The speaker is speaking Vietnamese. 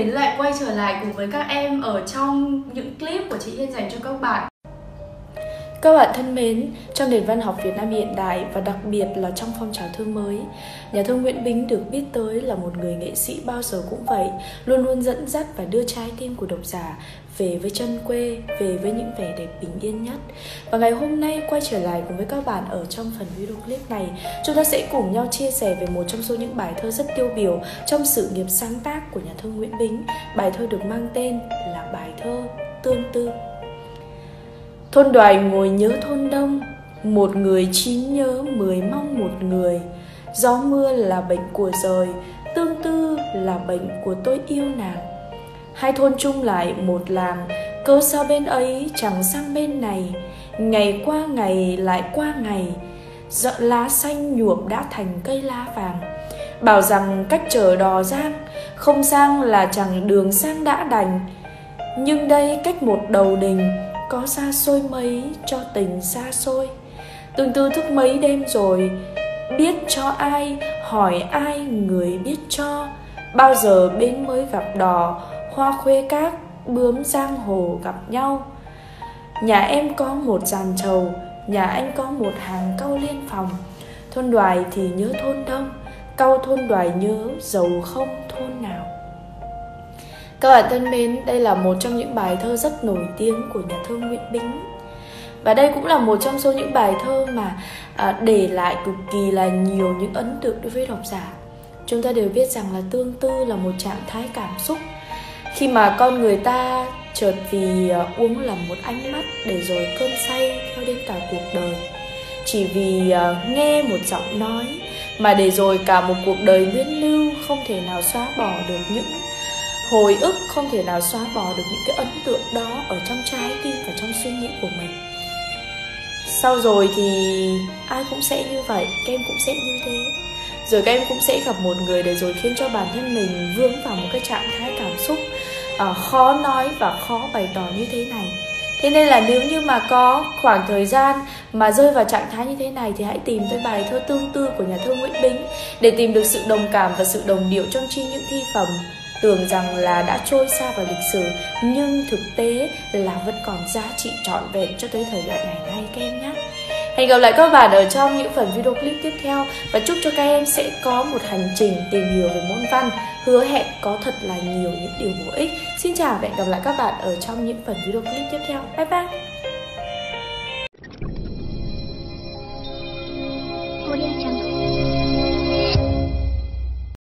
đến lại quay trở lại cùng với các em ở trong những clip của chị Hiên dành cho các bạn. Các bạn thân mến, trong nền văn học Việt Nam hiện đại và đặc biệt là trong phong trào thơ mới, nhà thơ Nguyễn Bính được biết tới là một người nghệ sĩ bao giờ cũng vậy, luôn luôn dẫn dắt và đưa trái tim của độc giả về với chân quê, về với những vẻ đẹp bình yên nhất. Và ngày hôm nay quay trở lại cùng với các bạn ở trong phần video clip này, chúng ta sẽ cùng nhau chia sẻ về một trong số những bài thơ rất tiêu biểu trong sự nghiệp sáng tác của nhà thơ Nguyễn Bính. Bài thơ được mang tên là bài thơ Tương Tư. Thôn đoài ngồi nhớ thôn đông, Một người chín nhớ mười mong một người. Gió mưa là bệnh của rời, Tương tư là bệnh của tôi yêu nàng. Hai thôn chung lại một làng Cơ sao bên ấy chẳng sang bên này? Ngày qua ngày lại qua ngày Dợ lá xanh nhuộm đã thành cây lá vàng. Bảo rằng cách trở đò giang, Không sang là chẳng đường sang đã đành. Nhưng đây cách một đầu đình có xa xôi mấy cho tình xa xôi. Từng tư thức mấy đêm rồi, biết cho ai, hỏi ai người biết cho. Bao giờ bên mới gặp đò, hoa khuê các bướm giang hồ gặp nhau. Nhà em có một dàn trầu, nhà anh có một hàng cau liên phòng. Thôn đoài thì nhớ thôn đông, cau thôn đoài nhớ giàu không thôn nào các bạn thân mến, đây là một trong những bài thơ rất nổi tiếng của nhà thơ Nguyễn Bính. Và đây cũng là một trong số những bài thơ mà à, để lại cực kỳ là nhiều những ấn tượng đối với độc giả. Chúng ta đều biết rằng là tương tư là một trạng thái cảm xúc. Khi mà con người ta chợt vì uh, uống lầm một ánh mắt để rồi cơn say theo đến cả cuộc đời. Chỉ vì uh, nghe một giọng nói mà để rồi cả một cuộc đời nguyên lưu không thể nào xóa bỏ được những hồi ức không thể nào xóa bỏ được những cái ấn tượng đó ở trong trái tim và trong suy nghĩ của mình. Sau rồi thì ai cũng sẽ như vậy các em cũng sẽ như thế. Rồi các em cũng sẽ gặp một người để rồi khiến cho bản thân mình vướng vào một cái trạng thái cảm xúc uh, khó nói và khó bày tỏ như thế này. Thế nên là nếu như mà có khoảng thời gian mà rơi vào trạng thái như thế này thì hãy tìm tới bài thơ tương tư của nhà thơ nguyễn bính để tìm được sự đồng cảm và sự đồng điệu trong chi những thi phẩm tưởng rằng là đã trôi xa vào lịch sử, nhưng thực tế là vẫn còn giá trị trọn vẹn cho tới thời đại ngày nay các em nhé Hẹn gặp lại các bạn ở trong những phần video clip tiếp theo và chúc cho các em sẽ có một hành trình tìm hiểu về môn văn hứa hẹn có thật là nhiều những điều bổ ích. Xin chào và hẹn gặp lại các bạn ở trong những phần video clip tiếp theo. Bye bye! Audio Jungle